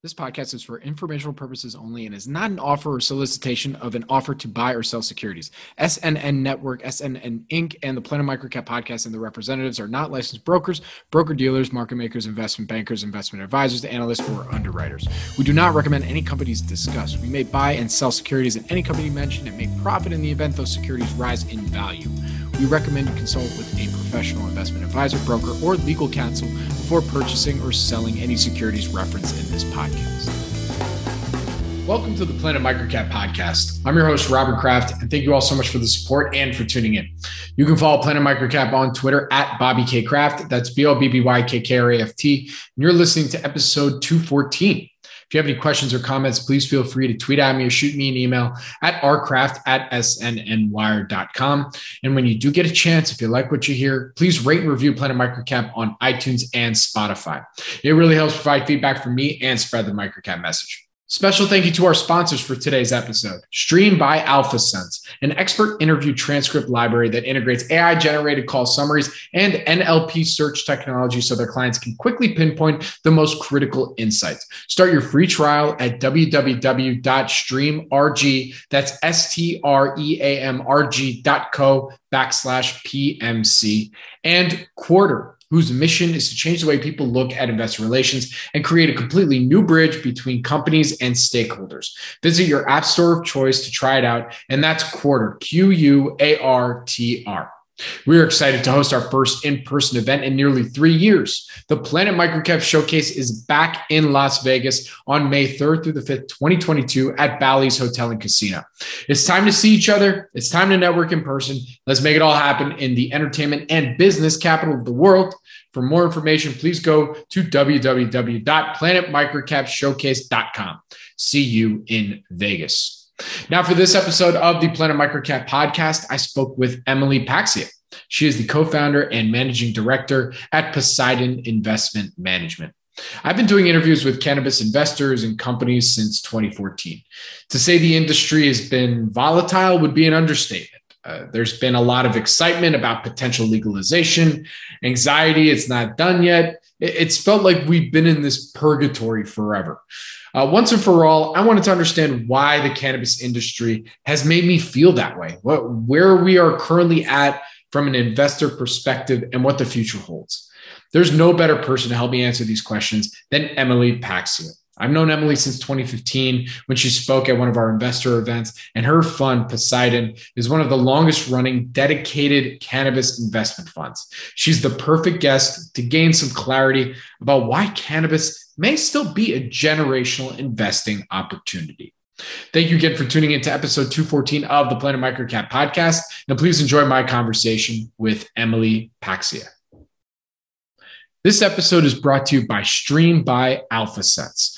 This podcast is for informational purposes only and is not an offer or solicitation of an offer to buy or sell securities. SNN Network, SNN Inc., and the Planet Microcap podcast and the representatives are not licensed brokers, broker dealers, market makers, investment bankers, investment advisors, analysts, or underwriters. We do not recommend any companies discussed. We may buy and sell securities in any company mentioned and may profit in the event those securities rise in value. We recommend you consult with a professional investment advisor, broker, or legal counsel before purchasing or selling any securities referenced in this podcast. Welcome to the Planet Microcap podcast. I'm your host, Robert Kraft, and thank you all so much for the support and for tuning in. You can follow Planet Microcap on Twitter at Bobby K Kraft. That's B O B B Y K K R A F T. And you're listening to episode 214. If you have any questions or comments, please feel free to tweet at me or shoot me an email at rkraft at snnwire.com. And when you do get a chance, if you like what you hear, please rate and review Planet Microcap on iTunes and Spotify. It really helps provide feedback for me and spread the microcap message. Special thank you to our sponsors for today's episode Stream by AlphaSense, an expert interview transcript library that integrates AI generated call summaries and NLP search technology so their clients can quickly pinpoint the most critical insights. Start your free trial at www.streamrg, that's S T R E A M R G dot co backslash PMC, and Quartr whose mission is to change the way people look at investor relations and create a completely new bridge between companies and stakeholders. Visit your app store of choice to try it out, and that's Quartr, Q U A R T R. We are excited to host our first in person event in nearly three years. The Planet Microcap Showcase is back in Las Vegas on May 3rd through the 5th, 2022, at Bally's Hotel and Casino. It's time to see each other. It's time to network in person. Let's make it all happen in the entertainment and business capital of the world. For more information, please go to www.planetmicrocapshowcase.com. See you in Vegas. Now, for this episode of the Planet Microcap podcast, I spoke with Emily Paxhia. She is the co founder and managing director at Poseidon Investment Management. I've been doing interviews with cannabis investors and companies since 2014. To say the industry has been volatile would be an understatement. Uh, there's been a lot of excitement about potential legalization, anxiety, it's not done yet. It's felt like we've been in this purgatory forever. Uh, once and for all, I wanted to understand why the cannabis industry has made me feel that way, what, where we are currently at from an investor perspective, and what the future holds. There's no better person to help me answer these questions than Emily Paxhia. I've known Emily since 2015 when she spoke at one of our investor events, and her fund, Poseidon, is one of the longest running dedicated cannabis investment funds. She's the perfect guest to gain some clarity about why cannabis may still be a generational investing opportunity. Thank you again for tuning in to episode 214 of the Planet Microcap podcast. Now, please enjoy my conversation with Emily Paxhia. This episode is brought to you by Stream by AlphaSense.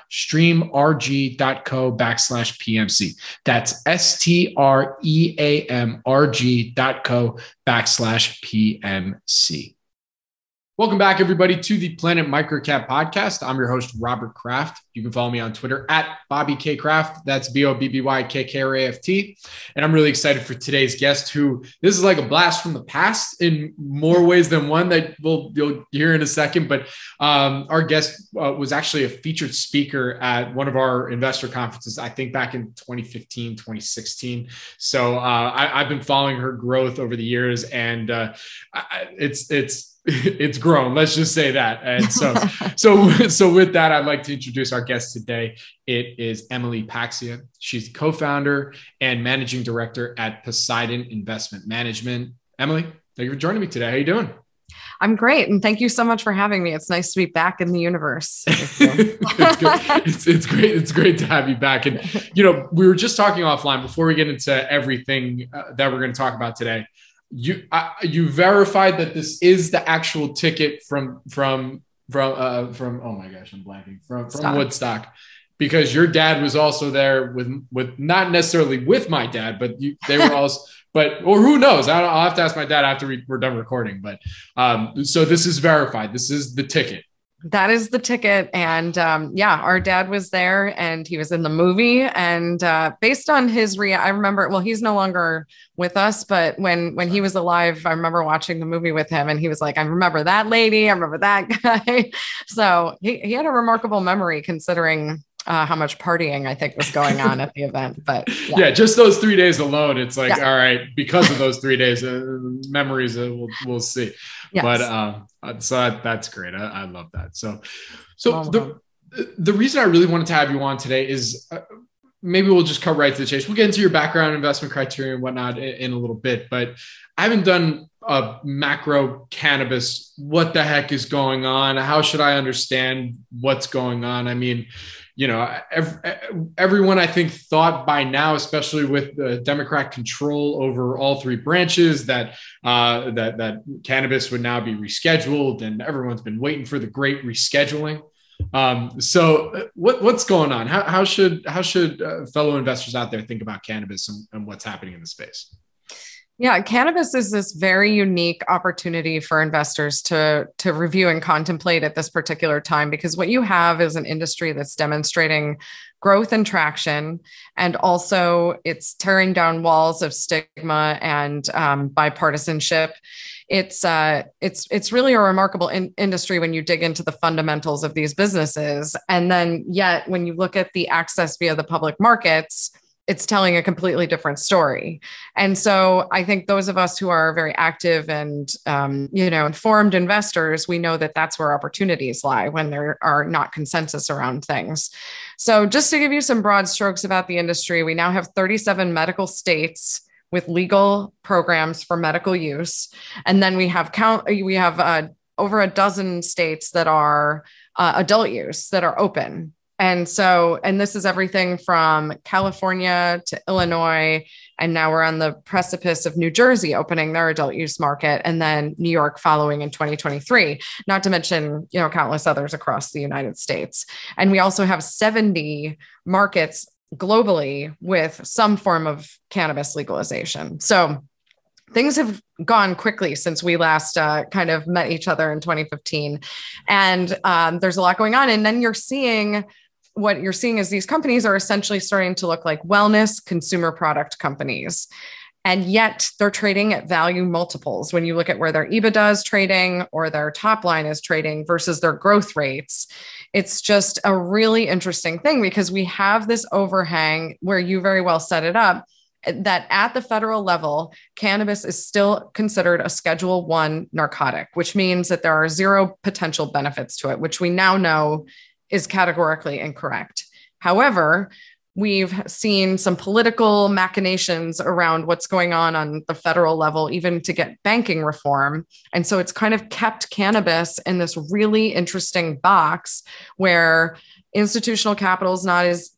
www.streamrg.co backslash PMC. That's S T R E A M R G dot co backslash PMC. Welcome back, everybody, to the Planet Microcap podcast. I'm your host, Robert Kraft. You can follow me on Twitter at Bobby K Kraft. That's B O B B Y K K R A F T. And I'm really excited for today's guest, who this is like a blast from the past in more ways than one that we'll you'll hear in a second. But um, our guest uh, was actually a featured speaker at one of our investor conferences, I think back in 2015, 2016. So uh, I, have been following her growth over the years, and uh, I, it's it's it's grown let's just say that and so so so with that i'd like to introduce our guest today it is emily paxhia she's co-founder and managing director at poseidon investment management emily thank you for joining me today how you doing I'm great. And thank you so much for having me. It's nice to be back in the universe. it's, it's, it's, great. It's great to have you back. And, you know, we were just talking offline before we get into everything uh, that we're going to talk about today you uh, you verified that this is the actual ticket from from from uh, from oh my gosh I'm blanking. From from Stop. Woodstock. Because your dad was also there with with not necessarily with my dad but you, they were also but or who knows? I will have to ask my dad after we, we're done recording but um so this is verified. This is the ticket that is the ticket. And um, yeah, our dad was there and he was in the movie. And uh, based on his rea, I remember, well, he's no longer with us, but when when he was alive, I remember watching the movie with him and he was like, I remember that lady, I remember that guy. so he, he had a remarkable memory considering uh, how much partying I think was going on at the event. But yeah. yeah. just those three days alone, it's like, yeah. all right, because of those three days, uh, memories, uh, we'll, we'll see. Yes. But um, uh, so that, that's great. I, I, love that. So, so oh, the, the reason I really wanted to have you on today is uh, maybe we'll just cut right to the chase. We'll get into your background, investment criteria, and whatnot in, in a little bit. But I haven't done a macro cannabis. What the heck is going on? How should I understand what's going on? I mean, you know, every, everyone I think thought by now, especially with the Democrat control over all three branches, that uh, that that cannabis would now be rescheduled, and everyone's been waiting for the great rescheduling. Um, so, uh, what, what's going on? How, how should how should uh, fellow investors out there think about cannabis and, and what's happening in the space? Yeah, cannabis is this very unique opportunity for investors to to review and contemplate at this particular time because what you have is an industry that's demonstrating growth and traction, and also it's tearing down walls of stigma and um, bipartisanship. It's uh, it's it's really a remarkable in- industry when you dig into the fundamentals of these businesses, and then yet when you look at the access via the public markets it's telling a completely different story. And so I think those of us who are very active and um, you know informed investors, we know that that's where opportunities lie when there are not consensus around things. So just to give you some broad strokes about the industry, we now have 37 medical states with legal programs for medical use, and then we have count we have uh, over a dozen states that are uh, adult use that are open and so, and this is everything from California to Illinois. And now we're on the precipice of New Jersey opening their adult use market and then New York following in 2023, not to mention, you know, countless others across the United States. And we also have 70 markets globally with some form of cannabis legalization. So things have gone quickly since we last uh, kind of met each other in 2015 and um, there's a lot going on and then you're seeing what you're seeing is these companies are essentially starting to look like wellness consumer product companies. And yet they're trading at value multiples. When you look at where their EBITDA is trading or their top line is trading versus their growth rates, it's just a really interesting thing because we have this overhang where you very well set it up that at the federal level cannabis is still considered a schedule 1 narcotic which means that there are zero potential benefits to it which we now know is categorically incorrect. However, we've seen some political machinations around what's going on on the federal level, even to get banking reform. And so it's kind of kept cannabis in this really interesting box where institutional capital is not as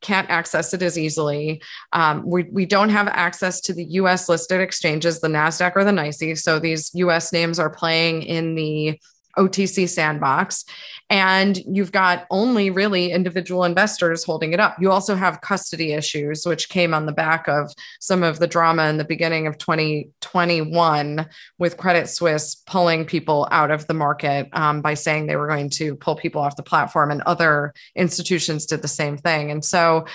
can't access it as easily. Um, we, we don't have access to the US listed exchanges, the NASDAQ or the NYSE. So these US names are playing in the OTC sandbox. And you've got only really individual investors holding it up. You also have custody issues, which came on the back of some of the drama in the beginning of 2021 with Credit Suisse pulling people out of the market um, by saying they were going to pull people off the platform, and other institutions did the same thing. And so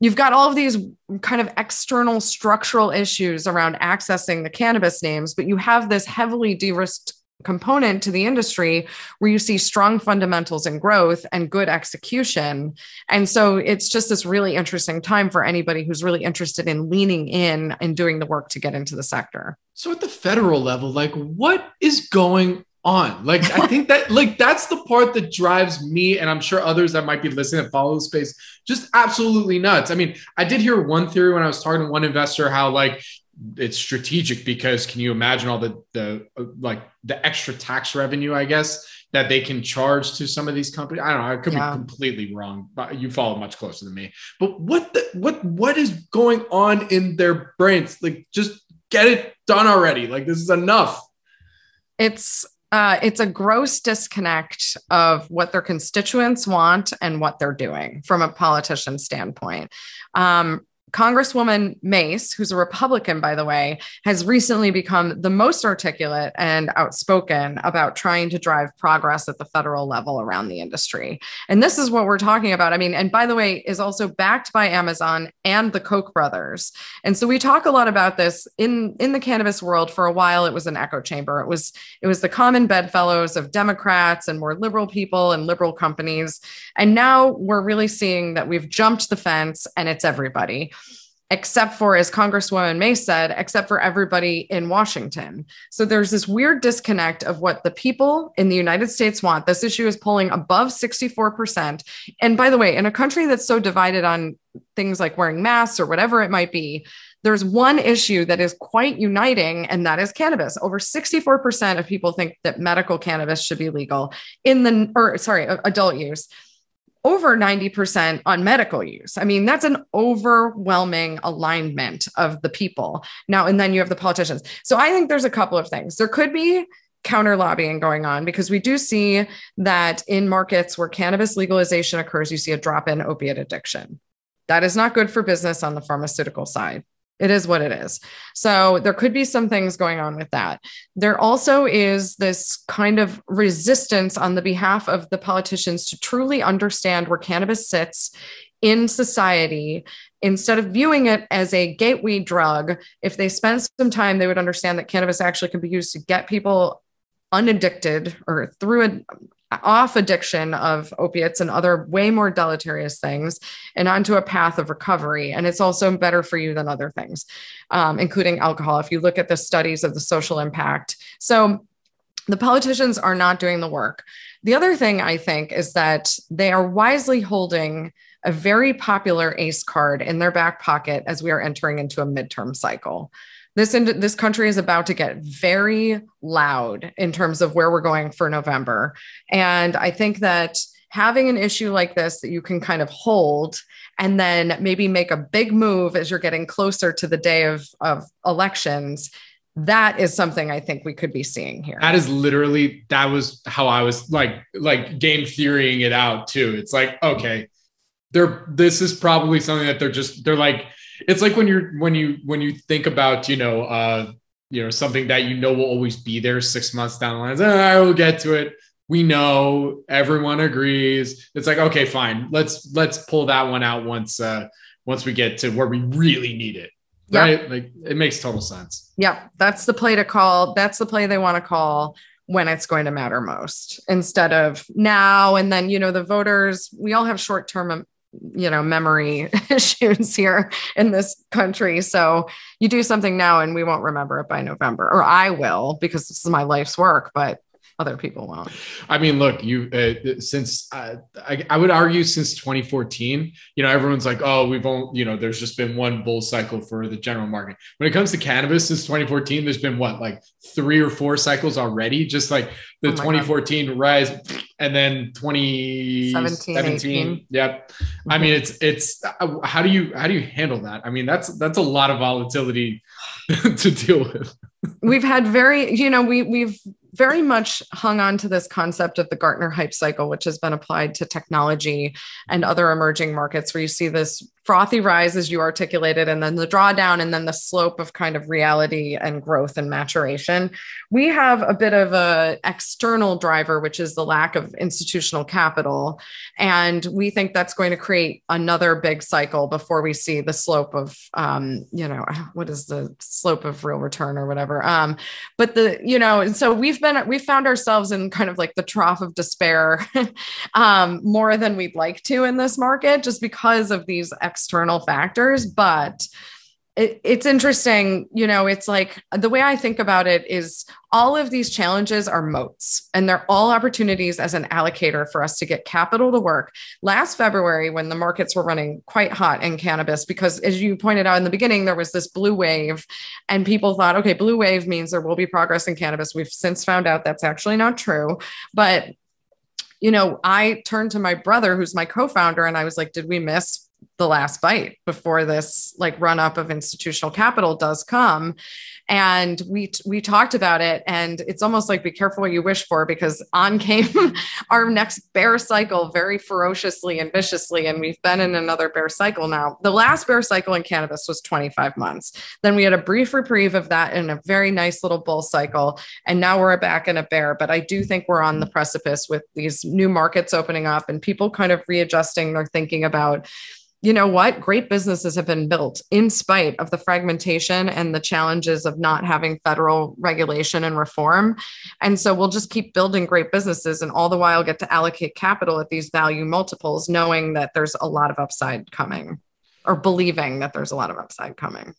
you've got all of these kind of external structural issues around accessing the cannabis names, but you have this heavily de risked component to the industry where you see strong fundamentals and growth and good execution. And so it's just this really interesting time for anybody who's really interested in leaning in and doing the work to get into the sector. So at the federal level, like what is going on? Like I think that like that's the part that drives me and I'm sure others that might be listening that follow the space just absolutely nuts. I mean, I did hear one theory when I was talking to one investor how like it's strategic because can you imagine all the the like the extra tax revenue i guess that they can charge to some of these companies? I don't know i could yeah. be completely wrong but you follow much closer than me. But what the what what is going on in their brains? Like just get it done already. Like this is enough. It's uh, it's a gross disconnect of what their constituents want and what they're doing from a politician standpoint. Um, Congresswoman Mace, who's a Republican, by the way, has recently become the most articulate and outspoken about trying to drive progress at the federal level around the industry. And this is what we're talking about. I mean, and by the way, is also backed by Amazon and the Koch brothers. And so we talk a lot about this in, in the cannabis world. For a while, it was an echo chamber. It was it was the common bedfellows of Democrats and more liberal people and liberal companies. And now we're really seeing that we've jumped the fence and it's everybody except for, as Congresswoman Mace said, except for everybody in Washington. So there's this weird disconnect of what the people in the United States want. This issue is polling above 64%. And by the way, in a country that's so divided on things like wearing masks or whatever it might be, there's one issue that is quite uniting, and that is cannabis. Over 64% of people think that medical cannabis should be legal in the, or sorry, adult use over 90% on medical use. I mean, that's an overwhelming alignment of the people. Now, and then you have the politicians. So I think there's a couple of things. There could be counter lobbying going on because we do see that in markets where cannabis legalization occurs, you see a drop in opiate addiction. That is not good for business on the pharmaceutical side. It is what it is. So there could be some things going on with that. There also is this kind of resistance on the behalf of the politicians to truly understand where cannabis sits in society instead of viewing it as a gateway drug if they spend some time they would understand that cannabis actually can be used to get people unaddicted or through a, off addiction of opiates and other way more deleterious things and onto a path of recovery. And it's also better for you than other things, um, including alcohol, if you look at the studies of the social impact. So the politicians are not doing the work. The other thing I think is that they are wisely holding a very popular ACE card in their back pocket as we are entering into a midterm cycle this in, this country is about to get very loud in terms of where we're going for November. And I think that having an issue like this that you can kind of hold and then maybe make a big move as you're getting closer to the day of, of elections that is something I think we could be seeing here. That is literally that was how I was like like game theorying it out too. It's like okay, they're this is probably something that they're just they're like it's like when you're when you when you think about you know uh you know something that you know will always be there six months down the line oh, i will get to it. We know everyone agrees. It's like okay fine. Let's let's pull that one out once uh once we get to where we really need it. Right? Like it makes total sense. Yeah that's the play to call that's the play they want to call when it's going to matter most instead of now and then you know the voters we all have short term you know memory issues here in this country. So you do something now and we won't remember it by november or i will because this is my life's work but other people won't. I mean, look, you uh, since uh, I, I, would argue since 2014, you know, everyone's like, oh, we've only, you know, there's just been one bull cycle for the general market. When it comes to cannabis, since 2014, there's been what, like three or four cycles already, just like the oh 2014 God. rise and then 2017. Yep. Mm-hmm. I mean, it's, it's, uh, how do you, how do you handle that? I mean, that's, that's a lot of volatility to deal with. we've had very, you know, we, we've, very much hung on to this concept of the Gartner hype cycle, which has been applied to technology and other emerging markets, where you see this frothy rise, as you articulated, and then the drawdown, and then the slope of kind of reality and growth and maturation. We have a bit of a external driver, which is the lack of institutional capital, and we think that's going to create another big cycle before we see the slope of, um, you know, what is the slope of real return or whatever. Um, but the, you know, and so we've been we found ourselves in kind of like the trough of despair um, more than we'd like to in this market, just because of these. Ex- external factors, but it, it's interesting. You know, it's like the way I think about it is all of these challenges are moats and they're all opportunities as an allocator for us to get capital to work. Last February, when the markets were running quite hot in cannabis, because as you pointed out in the beginning, there was this blue wave, and people thought, okay, blue wave means there will be progress in cannabis. We've since found out that's actually not true. But you know, I turned to my brother, who's my co founder, and I was like, did we miss the last bite before this like run up of institutional capital does come. And we we talked about it and it's almost like be careful what you wish for because on came our next bear cycle very ferociously and viciously and we've been in another bear cycle now. The last bear cycle in cannabis was 25 months. Then we had a brief reprieve of that in a very nice little bull cycle and now we're back in a bear. But i do think we're on the precipice with these new markets opening up and people kind of readjusting their thinking about you know what? Great businesses have been built in spite of the fragmentation and the challenges of not having federal regulation and reform. And so we'll just keep building great businesses and all the while get to allocate capital at these value multiples, knowing that there's a lot of upside coming or believing that there's a lot of upside coming.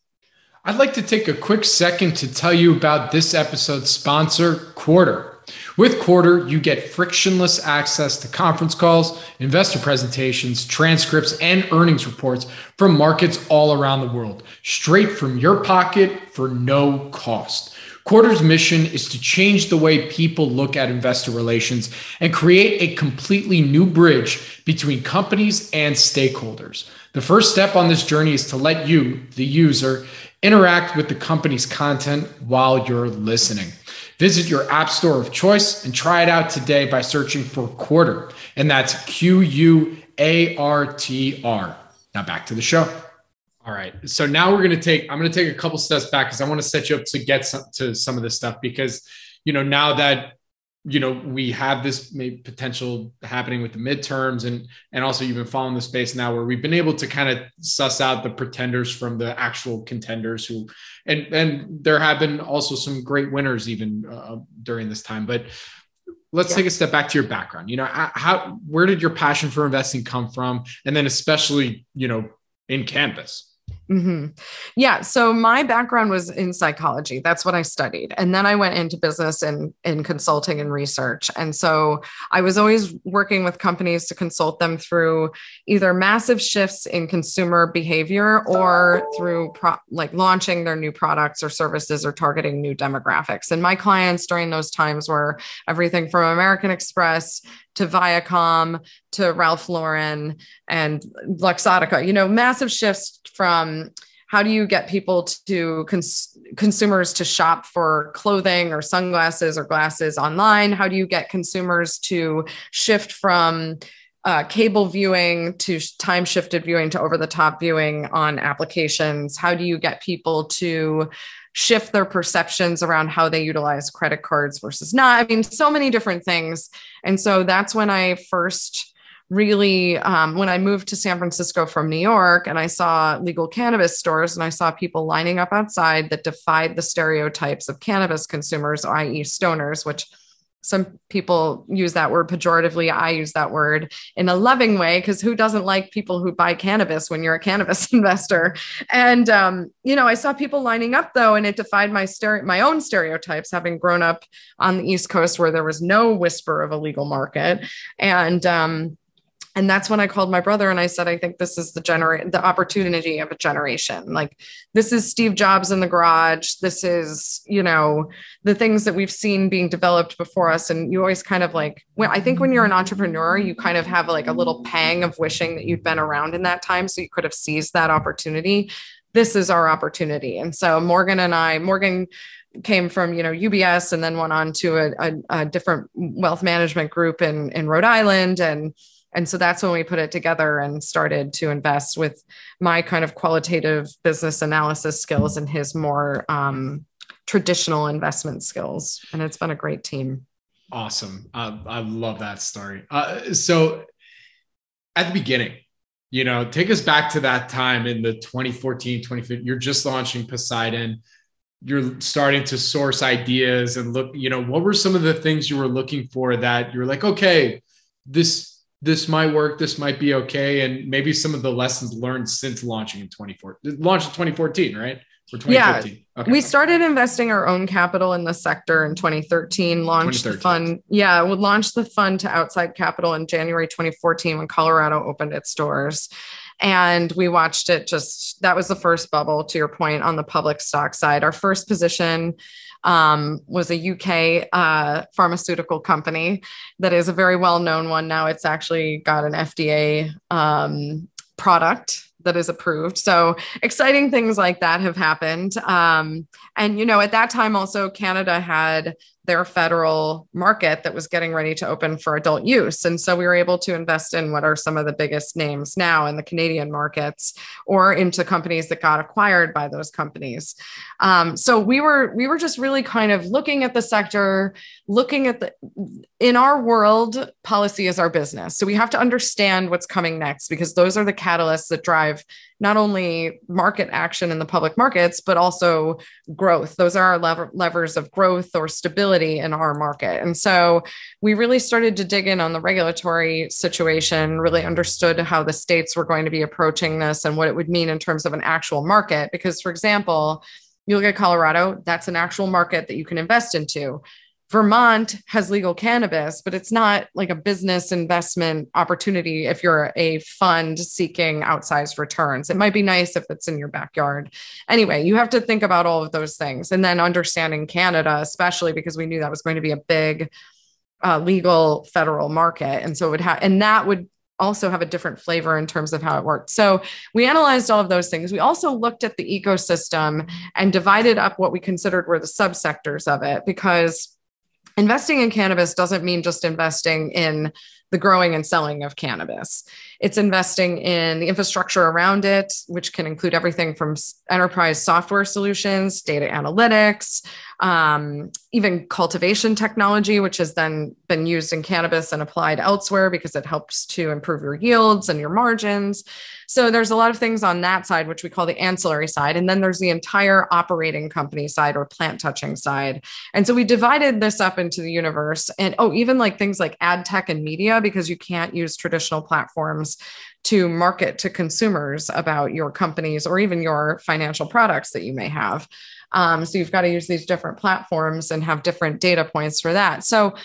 I'd like to take a quick second to tell you about this episode's sponsor, Quartr. With Quartr, you get frictionless access to conference calls, investor presentations, transcripts, and earnings reports from markets all around the world, straight from your pocket for no cost. Quartr's mission is to change the way people look at investor relations and create a completely new bridge between companies and stakeholders. The first step on this journey is to let you, the user, interact with the company's content while you're listening. Visit your app store of choice and try it out today by searching for Quartr. And that's Q U A R T R. Now back to the show. All right. So now we're going to take, I'm going to take a couple steps back because I want to set you up to get some, to some of this stuff because, you know, now that you know we have this potential happening with the midterms and and also you've been following the space now where we've been able to kind of suss out the pretenders from the actual contenders who and and there have been also some great winners even uh, during this time. But let's yeah. take a step back to your background. You know how where did your passion for investing come from? And then especially you know in cannabis Mm-hmm. Yeah. So my background was in psychology. That's what I studied. And then I went into business and in consulting and research. And so I was always working with companies to consult them through either massive shifts in consumer behavior or through pro- like launching their new products or services or targeting new demographics. And my clients during those times were everything from American Express to Viacom to Ralph Lauren and Luxottica, you know, massive shifts from how do you get people to cons- consumers to shop for clothing or sunglasses or glasses online? How do you get consumers to shift from uh, cable viewing to time shifted viewing to over the top viewing on applications? How do you get people to shift their perceptions around how they utilize credit cards versus not. I mean, so many different things. And so that's when I first really, um, when I moved to San Francisco from New York and I saw legal cannabis stores and I saw people lining up outside that defied the stereotypes of cannabis consumers, i.e., stoners, which some people use that word pejoratively. I use that word in a loving way because who doesn't like people who buy cannabis when you're a cannabis investor? And um, you know, I saw people lining up though, and it defied my stere- my own stereotypes, having grown up on the East Coast where there was no whisper of a legal market. And um, and that's when i called my brother and i said i think this is the generate the opportunity of a generation. Like this is steve jobs in the garage. This is you know the things that we've seen being developed before us. And you always kind of like i think when you're an entrepreneur you kind of have like a little pang of wishing that you'd been around in that time so you could have seized that opportunity. This is our opportunity. And so Morgan and I, Morgan came from you know UBS and then went on to a, a, a different wealth management group in in Rhode Island. And and so that's when we put it together and started to invest with my kind of qualitative business analysis skills and his more um, traditional investment skills. And it's been a great team. Awesome. I love that story. Uh, so at the beginning you know take us back to that time in the 2014 2015 you're just launching poseidon. You're starting to source ideas and look you know what were some of the things you were looking for that you're like okay this this might work this might be okay and maybe some of the lessons learned since launching in 2014 launched in 2014 right? Yeah. okay. we started investing our own capital in the sector in 2013 launched 2013. the fund yeah we launched the fund to outside capital in january 2014 when colorado opened its doors. And we watched it just that was the first bubble to your point on the public stock side. Our first position um, was a uk uh, pharmaceutical company that is a very well known one now it's actually got an fda um, product that is approved. So exciting things like that have happened. Um, and you know, at that time, also Canada had their federal market that was getting ready to open for adult use. And so we were able to invest in what are some of the biggest names now in the Canadian markets or into companies that got acquired by those companies. Um, so we were we were just really kind of looking at the sector, looking at the in our world, policy is our business. So we have to understand what's coming next because those are the catalysts that drive not only market action in the public markets, but also growth. Those are our lever- levers of growth or stability in our market. And so we really started to dig in on the regulatory situation, really understood how the states were going to be approaching this and what it would mean in terms of an actual market. Because, for example, you look at Colorado, that's an actual market that you can invest into. Vermont has legal cannabis, but it's not like a business investment opportunity if you're a fund seeking outsized returns. It might be nice if it's in your backyard. Anyway, you have to think about all of those things. And then understanding Canada, especially because we knew that was going to be a big uh, legal federal market. And so it would have, and that would also have a different flavor in terms of how it worked. So we analyzed all of those things. We also looked at the ecosystem and divided up what we considered were the subsectors of it because investing in cannabis doesn't mean just investing in the growing and selling of cannabis. It's investing in the infrastructure around it, which can include everything from enterprise software solutions, data analytics, um, even cultivation technology, which has then been used in cannabis and applied elsewhere because it helps to improve your yields and your margins. So there's a lot of things on that side, which we call the ancillary side. And then there's the entire operating company side or plant touching side. And so we divided this up into the universe. And oh, even like things like ad tech and media, because you can't use traditional platforms to market to consumers about your companies or even your financial products that you may have. Um, so you've got to use these different platforms and have different data points for that. So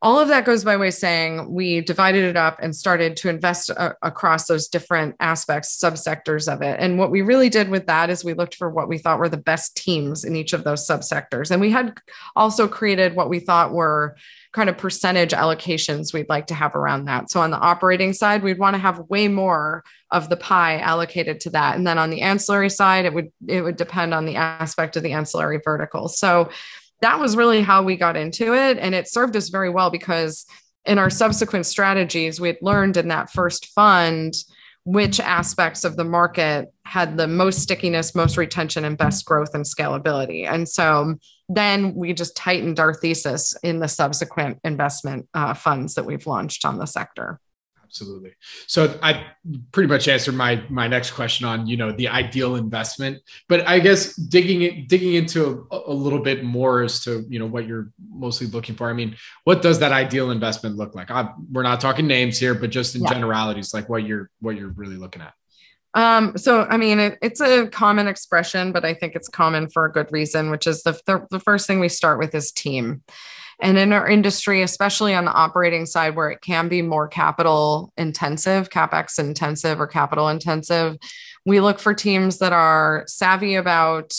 all of that goes by way of saying we divided it up and started to invest a- across those different aspects subsectors of it. And what we really did with that is we looked for what we thought were the best teams in each of those subsectors. And we had also created what we thought were kind of percentage allocations we'd like to have around that. So on the operating side we'd want to have way more of the pie allocated to that. And then on the ancillary side it would it would depend on the aspect of the ancillary vertical. So that was really how we got into it. And it served us very well because in our subsequent strategies, we had learned in that first fund which aspects of the market had the most stickiness, most retention, and best growth and scalability. And so then we just tightened our thesis in the subsequent investment uh, funds that we've launched on the sector absolutely. So I pretty much answered my my next question on you know the ideal investment, but I guess digging it, digging into a, a, little bit more as to you know what you're mostly looking for. I mean, what does that ideal investment look like? I, we're not talking names here, but just in yeah. generalities, like what you're what you're really looking at. Um, so, I mean, it, it's a common expression, but I think it's common for a good reason, which is the, the, the first thing we start with is team. And in our industry, especially on the operating side, where it can be more capital intensive, capex intensive, or capital intensive, we look for teams that are savvy about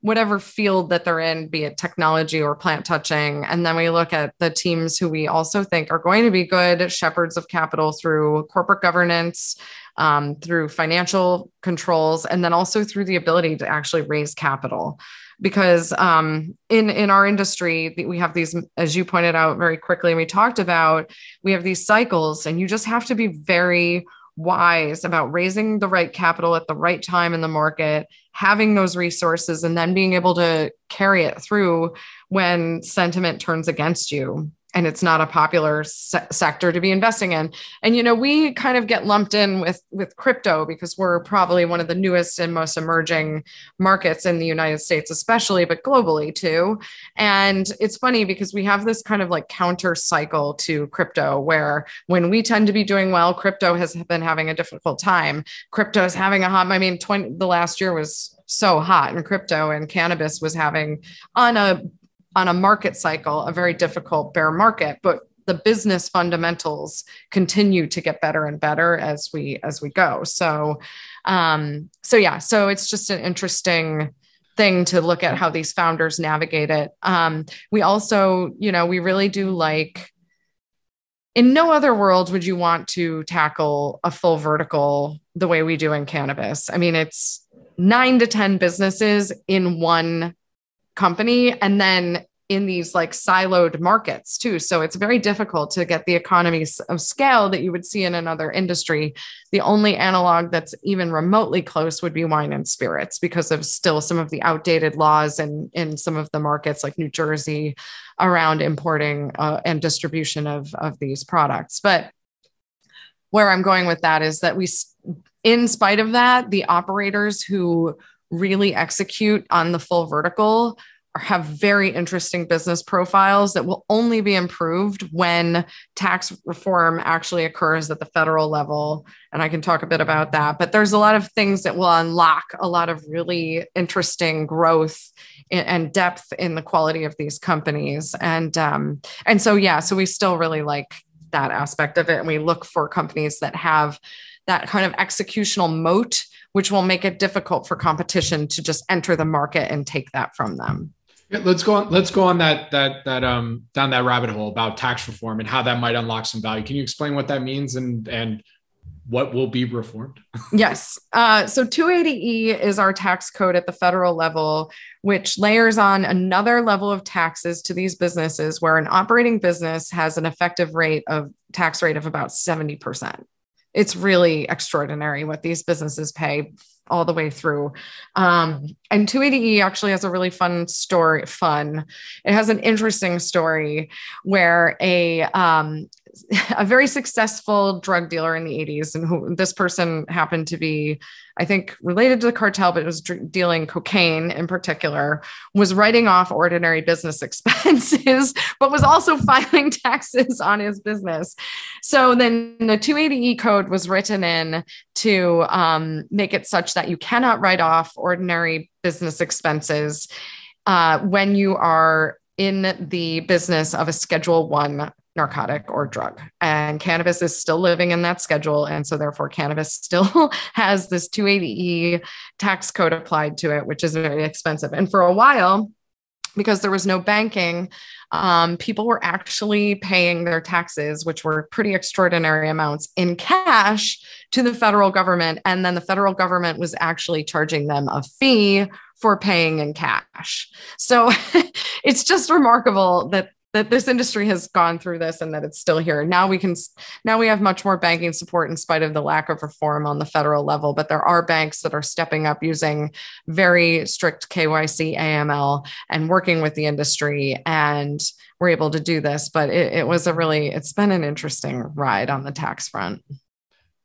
whatever field that they're in, be it technology or plant touching. And then we look at the teams who we also think are going to be good shepherds of capital through corporate governance, um, through financial controls, and then also through the ability to actually raise capital. Because um, in in our industry, we have these, as you pointed out very quickly, and we talked about, we have these cycles, and you just have to be very wise about raising the right capital at the right time in the market, having those resources, and then being able to carry it through when sentiment turns against you and it's not a popular se- sector to be investing in. And you know we kind of get lumped in with with crypto because we're probably one of the newest and most emerging markets in the united states especially but globally too. And it's funny because we have this kind of like counter cycle to crypto where when we tend to be doing well crypto has been having a difficult time. Crypto is having a hot i mean 20 the last year was so hot in crypto and cannabis was having on a on a market cycle a very difficult bear market but the business fundamentals continue to get better and better as we as we go. So um so yeah so it's just an interesting thing to look at how these founders navigate it. Um we also you know we really do like in no other world would you want to tackle a full vertical the way we do in cannabis. I mean it's 9 to 10 businesses in one company and then in these like siloed markets too. So it's very difficult to get the economies of scale that you would see in another industry. The only analog that's even remotely close would be wine and spirits because of still some of the outdated laws and in, in some of the markets like New Jersey around importing uh, and distribution of, of these products. But where I'm going with that is that we, in spite of that, the operators who really execute on the full vertical or have very interesting business profiles that will only be improved when tax reform actually occurs at the federal level. And I can talk a bit about that. But there's a lot of things that will unlock a lot of really interesting growth and depth in the quality of these companies. And um, and so yeah, so we still really like that aspect of it, and we look for companies that have that kind of executional moat which will make it difficult for competition to just enter the market and take that from them. Yeah, let's go on. Let's go on that that that um down that rabbit hole about tax reform and how that might unlock some value. Can you explain what that means and and what will be reformed? yes. Uh, so 280E is our tax code at the federal level, which layers on another level of taxes to these businesses where an operating business has an effective rate of tax rate of about 70% it's really extraordinary what these businesses pay all the way through. Um, and 280E actually has a really fun story. Fun. It has an interesting story where a um, a very successful drug dealer in the 80s, and who this person happened to be, I think, related to the cartel, but was dealing cocaine in particular, was writing off ordinary business expenses, but was also filing taxes on his business. So then the 280E code was written in to um, make it such that you cannot write off ordinary business expenses uh, when you are in the business of a schedule one narcotic or drug. And cannabis is still living in that schedule. And so, therefore, cannabis still has this 280E tax code applied to it, which is very expensive. And for a while, because there was no banking, um, people were actually paying their taxes, which were pretty extraordinary amounts in cash to the federal government. And then the federal government was actually charging them a fee for paying in cash. So it's just remarkable that that this industry has gone through this and that it's still here. Now we can now we have much more banking support in spite of the lack of reform on the federal level, but there are banks that are stepping up using very strict KYC AML and working with the industry and we're able to do this, but it, it was a really it's been an interesting ride on the tax front.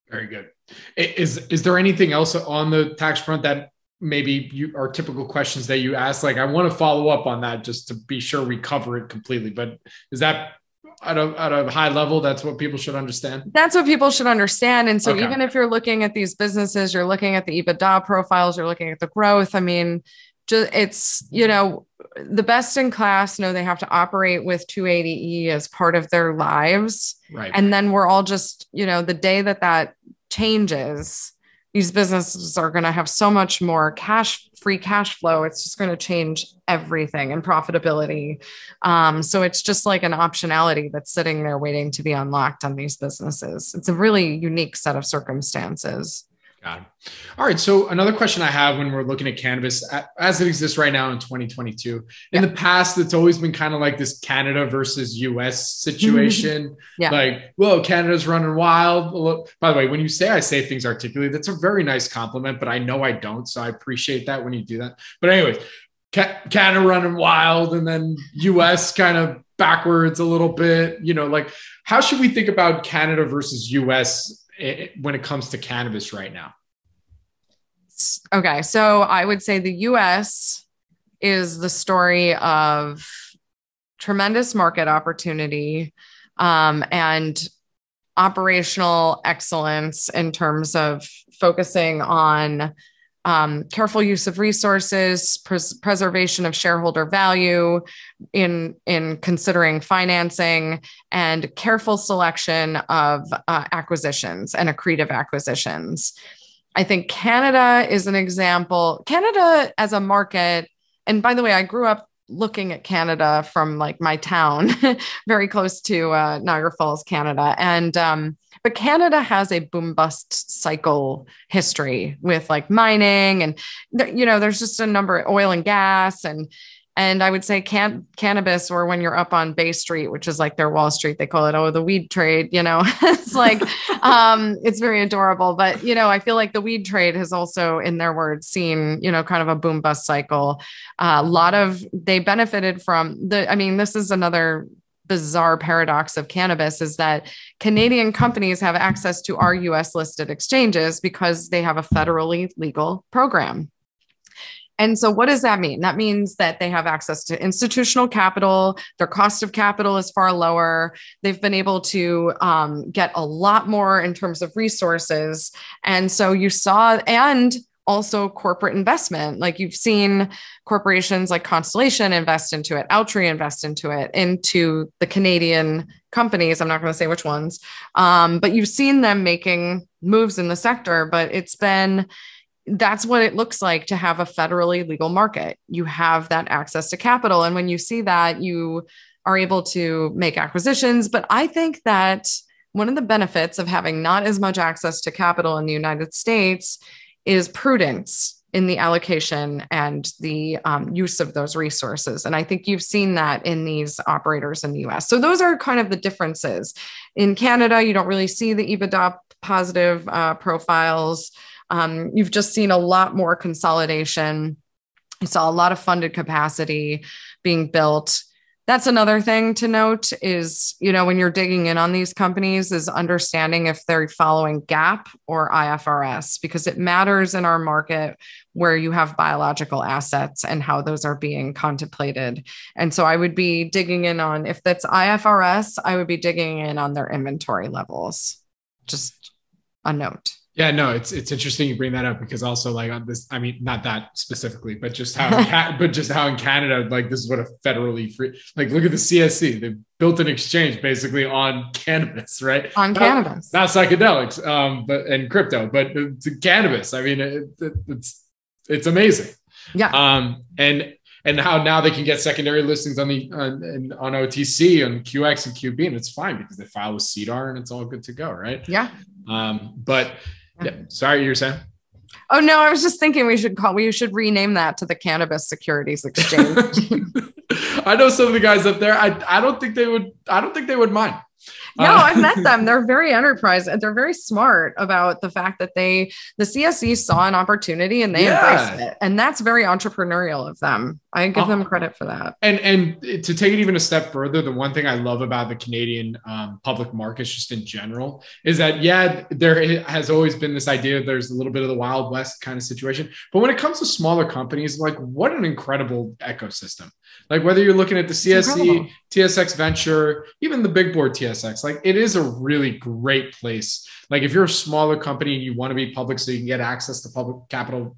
Very good. Is is there anything else on the tax front that maybe you are typical questions that you ask. Like i want to follow up on that just to be sure we cover it completely but is that at a, at a high level that's what people should understand? That's what people should understand and so okay. even if you're looking at these businesses you're looking at the ebitda profiles you're looking at the growth i mean just it's you know the best in class know they have to operate with 280e as part of their lives. Right. And then we're all just you know the day that that changes these businesses are going to have so much more cash free cash flow. It's just going to change everything and profitability. Um, so it's just like an optionality that's sitting there waiting to be unlocked on these businesses. It's a really unique set of circumstances Got it. All right. So another question I have when we're looking at cannabis as it exists right now in 2022. In yeah. the past, it's always been kind of like this Canada versus US situation. yeah. Like, whoa, Canada's running wild. By the way, when you say I say things articulately, that's a very nice compliment, but I know I don't. So I appreciate that when you do that. But anyways, Canada running wild and then US kind of backwards a little bit. You know, like how should we think about Canada versus US when it comes to cannabis right now? Okay, so I would say the US is the story of tremendous market opportunity um, and operational excellence in terms of focusing on um, careful use of resources, pres- preservation of shareholder value in in considering financing, and careful selection of uh, acquisitions and accretive acquisitions. I think Canada is an example. Canada as a market, and by the way, I grew up looking at Canada from like my town, very close to uh, Niagara Falls, Canada, and um, but Canada has a boom bust cycle history with like mining and you know there's just a number of oil and gas and and I would say can- cannabis, or when you're up on Bay Street, which is like their Wall Street, they call it, oh, the weed trade, you know, it's like, um, it's very adorable. But, you know, I feel like the weed trade has also, in their words, seen, you know, kind of a boom bust cycle. Uh, a lot of, they benefited from the, I mean, this is another bizarre paradox of cannabis is that Canadian companies have access to our US listed exchanges because they have a federally legal program. And so, what does that mean? That means that they have access to institutional capital. Their cost of capital is far lower. They've been able to um, get a lot more in terms of resources. And so, you saw, and also corporate investment. Like you've seen corporations like Constellation invest into it, Altria invest into it, into the Canadian companies. I'm not going to say which ones, um, but you've seen them making moves in the sector. But it's been that's what it looks like to have a federally legal market. You have that access to capital. And when you see that, you are able to make acquisitions. But I think that one of the benefits of having not as much access to capital in the United States is prudence in the allocation and the um, use of those resources. And I think you've seen that in these operators in the US. So those are kind of the differences. In Canada, you don't really see the EBITDA positive uh, profiles. Um, you've just seen a lot more consolidation. You saw a lot of funded capacity being built that's another thing to note is you know when you're digging in on these companies is understanding if they're following GAAP or IFRS because it matters in our market where you have biological assets and how those are being contemplated. And so I would be digging in on if that's IFRS, I would be digging in on their inventory levels. Just a note. Yeah, no, it's it's interesting you bring that up because also like on this, I mean, not that specifically, but just how, but just how in Canada, like this is what a federally free, like look at the CSE, they built an exchange basically on cannabis, right? On cannabis, not, psychedelics, um, but and crypto, but cannabis. I mean, it, it, it's it's amazing. Yeah. Um, and and how now they can get secondary listings on the on, on OTC on QX and QB, and it's fine because they file with SEDAR and it's all good to go, right? Yeah. Um, but yeah. Sorry, you're saying? Oh no, I was just thinking we should call we should rename that to the Cannabis Securities Exchange. I know some of the guys up there. I I don't think they would I don't think they would mind. No, uh, I've met them. They're very enterprise and they're very smart about the fact that they, the CSE saw an opportunity and they yeah. embraced it. And that's very entrepreneurial of them. I give uh, them credit for that. And and to take it even a step further, the one thing I love about the Canadian um, public markets, just in general, is that yeah, there has always been this idea there's a little bit of the Wild West kind of situation. But when it comes to smaller companies, like what an incredible ecosystem. Like whether you're looking at the CSE, TSX Venture, even the big board TSX, like it is a really great place. Like if you're a smaller company and you want to be public so you can get access to public capital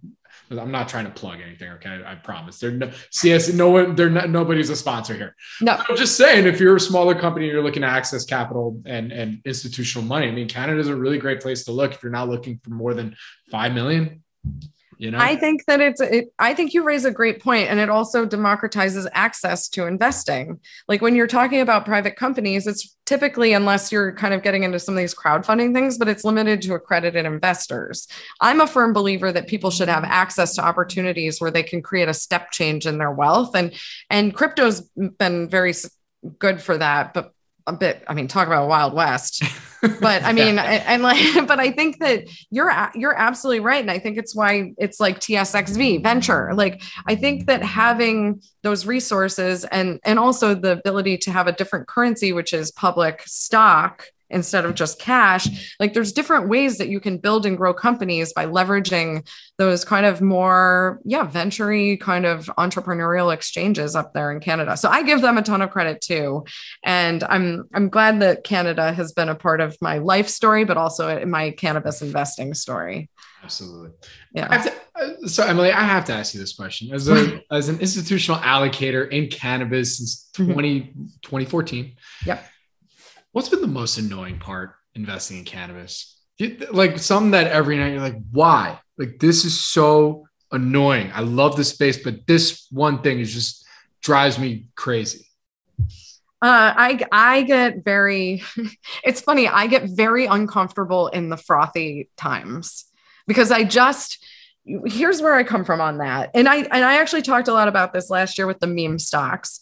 I'm not trying to plug anything. Okay, I, promise. They're no, CS. No one. They're not. Nobody's a sponsor here. No. I'm just saying, if you're a smaller company, and you're looking to access capital and and institutional money. I mean, Canada is a really great place to look if you're not looking for more than five million you know? I think that it's it, i think you raise a great point and it also democratizes access to investing. Like when you're talking about private companies it's typically unless you're kind of getting into some of these crowdfunding things but it's limited to accredited investors. I'm a firm believer that people should have mm-hmm. access to opportunities where they can create a step change in their wealth and and crypto's been very good for that but a bit i mean talk about wild west. But i mean and like but i think that you're you're absolutely right. And i think it's why it's like tsxv venture. Like i think that having those resources and and also the ability to have a different currency which is public stock instead of just cash. Like there's different ways that you can build and grow companies by leveraging those kind of more yeah venture kind of entrepreneurial exchanges up there in canada. So i give them a ton of credit too. And i'm i'm glad that canada has been a part of my life story but also my cannabis investing story. Absolutely. Yeah. To, uh, so emily i have to ask you this question. As a as an institutional allocator in cannabis since 20 mm-hmm. 2014 yep What's been the most annoying part investing in cannabis? Like something that every night you're like, why? Like this is so annoying. I love the space, but this one thing is just drives me crazy. Uh, I I get very. it's funny. I get very uncomfortable in the frothy times because I just here's where I come from on that. And I and I actually talked a lot about this last year with the meme stocks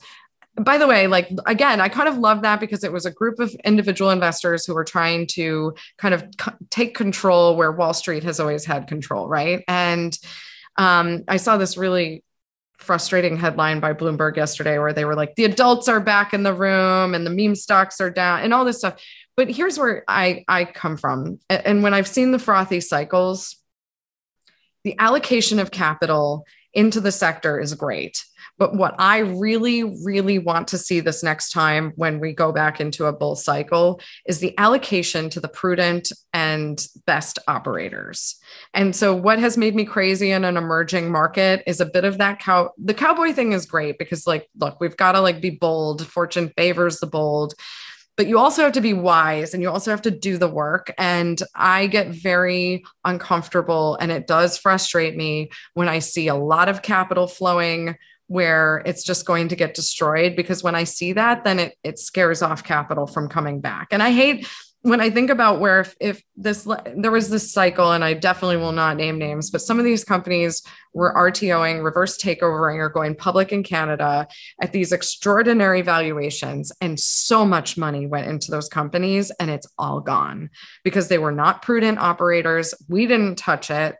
by the way, like again, I kind of love that because it was a group of individual investors who were trying to kind of c- take control where Wall Street has always had control, right? And um, I saw this really frustrating headline by Bloomberg yesterday where they were like, the adults are back in the room and the meme stocks are down and all this stuff. But here's where I, I come from. And when I've seen the frothy cycles, the allocation of capital into the sector is great but what I really, really want to see this next time when we go back into a bull cycle is the allocation to the prudent and best operators. And so, what has made me crazy in an emerging market is a bit of that cow. The cowboy thing is great because, like, look, we've got to like be bold. Fortune favors the bold but you also have to be wise and you also have to do the work. And I get very uncomfortable and it does frustrate me when I see a lot of capital flowing where it's just going to get destroyed because when I see that, then it it scares off capital from coming back. And I hate when I think about where if, if this there was this cycle, and I definitely will not name names, but some of these companies were RTOing, reverse takeovering, or going public in Canada at these extraordinary valuations, and so much money went into those companies, and it's all gone because they were not prudent operators. We didn't touch it.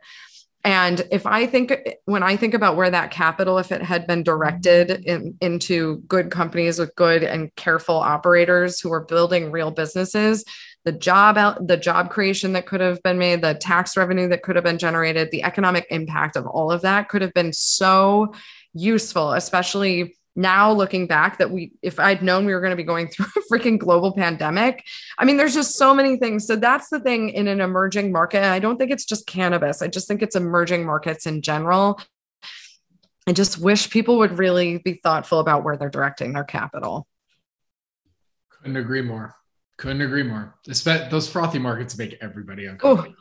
And if I think, when I think about where that capital, if it had been directed in, into good companies with good and careful operators who are building real businesses, the job out, the job creation that could have been made, the tax revenue that could have been generated, the economic impact of all of that could have been so useful, especially now looking back that we if i'd known we were going to be going through a freaking global pandemic i mean there's just so many things. So that's the thing in an emerging market i don't think it's just cannabis. I just think it's emerging markets in general. I just wish people would really be thoughtful about where they're directing their capital. Couldn't agree more. Couldn't agree more. Those frothy markets make everybody uncomfortable. Ooh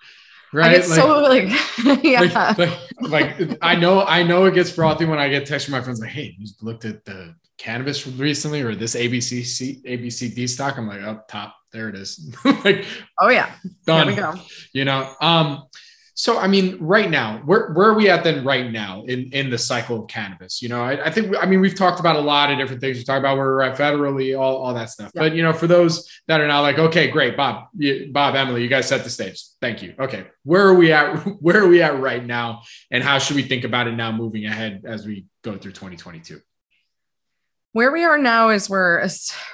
right? Like, so like, yeah. Like, like, like, I know, I know it gets frothy when I get text from my friends like, "Hey, you looked at the cannabis recently or this ABC ABCD stock?" I'm like, "Up oh, top, there it is." like, oh yeah, done. There we go. You know, um, so, I mean, right now, where, where are we at then right now in, in the cycle of cannabis? You know, I, I think, I mean, we've talked about a lot of different things. We talked about where we're at federally, all, all that stuff. Yeah. But, you know, for those that are now like, okay, great, Bob, you, Bob, Emily, you guys set the stage. Thank you. Okay. Where are we at? Where are we at right now? And how should we think about it now moving ahead as we go through 2022? Where we are now is we're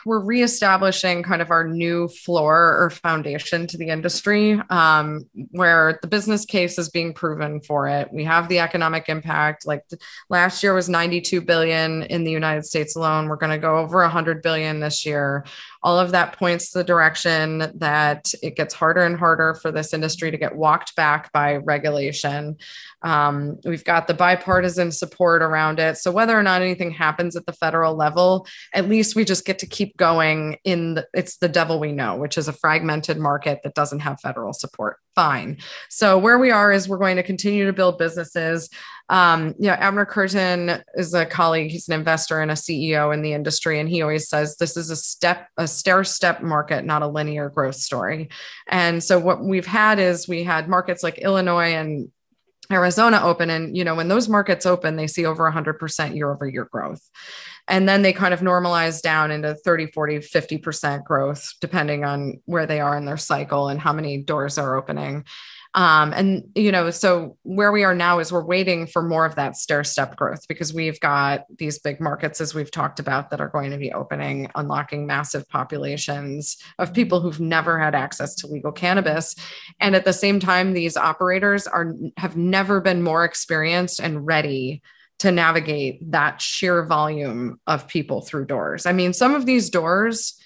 we're reestablishing kind of our new floor or foundation to the industry um, where the business case is being proven for it. We have the economic impact. Like last year was 92 billion in the united states alone. We're going to go over 100 billion this year all of that points the direction that it gets harder and harder for this industry to get walked back by regulation. Um, we've got the bipartisan support around it. So whether or not anything happens at the federal level, at least we just get to keep going in the, it's the devil we know, which is a fragmented market that doesn't have federal support. Fine. So where we are is we're going to continue to build businesses. Um, you know, Abner Kurtin is a colleague. He's an investor and a CEO in the industry, and he always says this is a step, a stair step market, not a linear growth story. And so what we've had is we had markets like Illinois and Arizona open. And, you know, when those markets open, they see over 100% year over year growth. And then they kind of normalize down into 30, 40, 50% growth, depending on where they are in their cycle and how many doors are opening. Um, and you know, so where we are now is we're waiting for more of that stair step growth because we've got these big markets, as we've talked about, that are going to be opening, unlocking massive populations of people who've never had access to legal cannabis. And at the same time, these operators are have never been more experienced and ready to navigate that sheer volume of people through doors. I mean, some of these doors,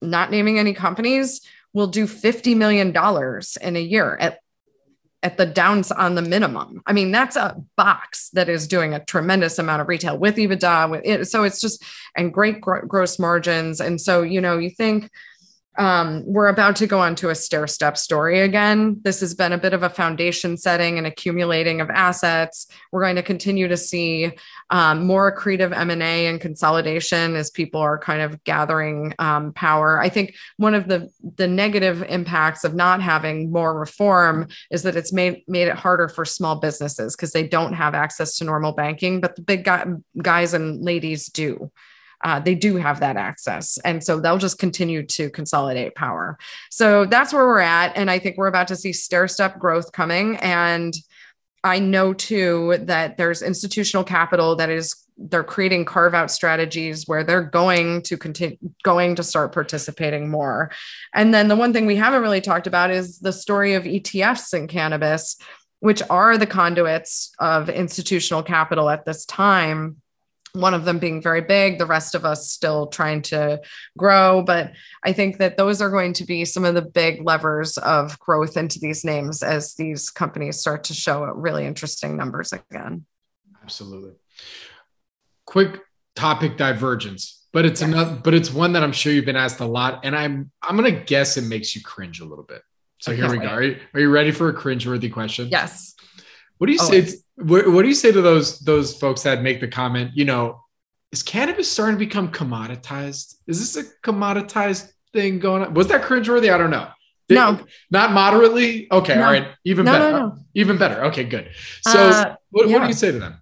not naming any companies, will do $50 million in a year at at the downs on the minimum. I mean, that's a box that is doing a tremendous amount of retail with EBITDA. With it, so it's just and great gr- gross margins. And so you know, you think um, we're about to go on to a stair step story again. This has been a bit of a foundation setting and accumulating of assets. We're going to continue to see um, more accretive M&A and consolidation as people are kind of gathering um, power. I think one of the, the negative impacts of not having more reform is that it's made, made it harder for small businesses because they don't have access to normal banking, but the big guy, guys and ladies do uh, they do have that access. And so they'll just continue to consolidate power. So that's where we're at. And I think we're about to see stair step growth coming. And I know too that there's institutional capital that is they're creating carve out strategies where they're going to continue going to start participating more. And then the one thing we haven't really talked about is the story of ETFs in cannabis, which are the conduits of institutional capital at this time one of them being very big, the rest of us still trying to grow. But I think that those are going to be some of the big levers of growth into these names as these companies start to show really interesting numbers again. Absolutely. Quick topic divergence, but it's another, but it's one that I'm sure you've been asked a lot. And I'm I'm gonna guess it makes you cringe a little bit. So here we wait. go. Are you, are you ready for a cringe-worthy question? Yes. What do you oh, say? What, what do you say to those those folks that make the comment? You know, is cannabis starting to become commoditized? Is this a commoditized thing going on? Was that cringeworthy? I don't know. Did, no, not moderately. Okay, no. all right, even no, better. No, even better. Okay, good. So, uh, what, yeah. what do you say to them?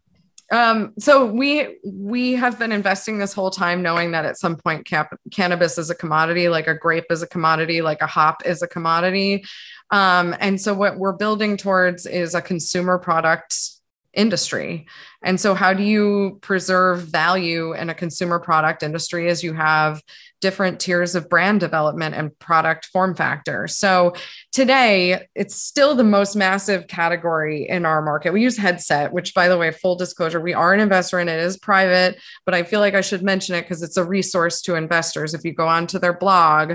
Um, so we we have been investing this whole time knowing that at some point cap- cannabis is a commodity like a grape is a commodity like a hop is a commodity um, and so what we're building towards is a consumer product industry. And so how do you preserve value in a consumer product industry as you have different tiers of brand development and product form factor. So today it's still the most massive category in our market. We use headset, which by the way, full disclosure, we are an investor in it is private, but I feel like I should mention it because it's a resource to investors. If you go onto their blog,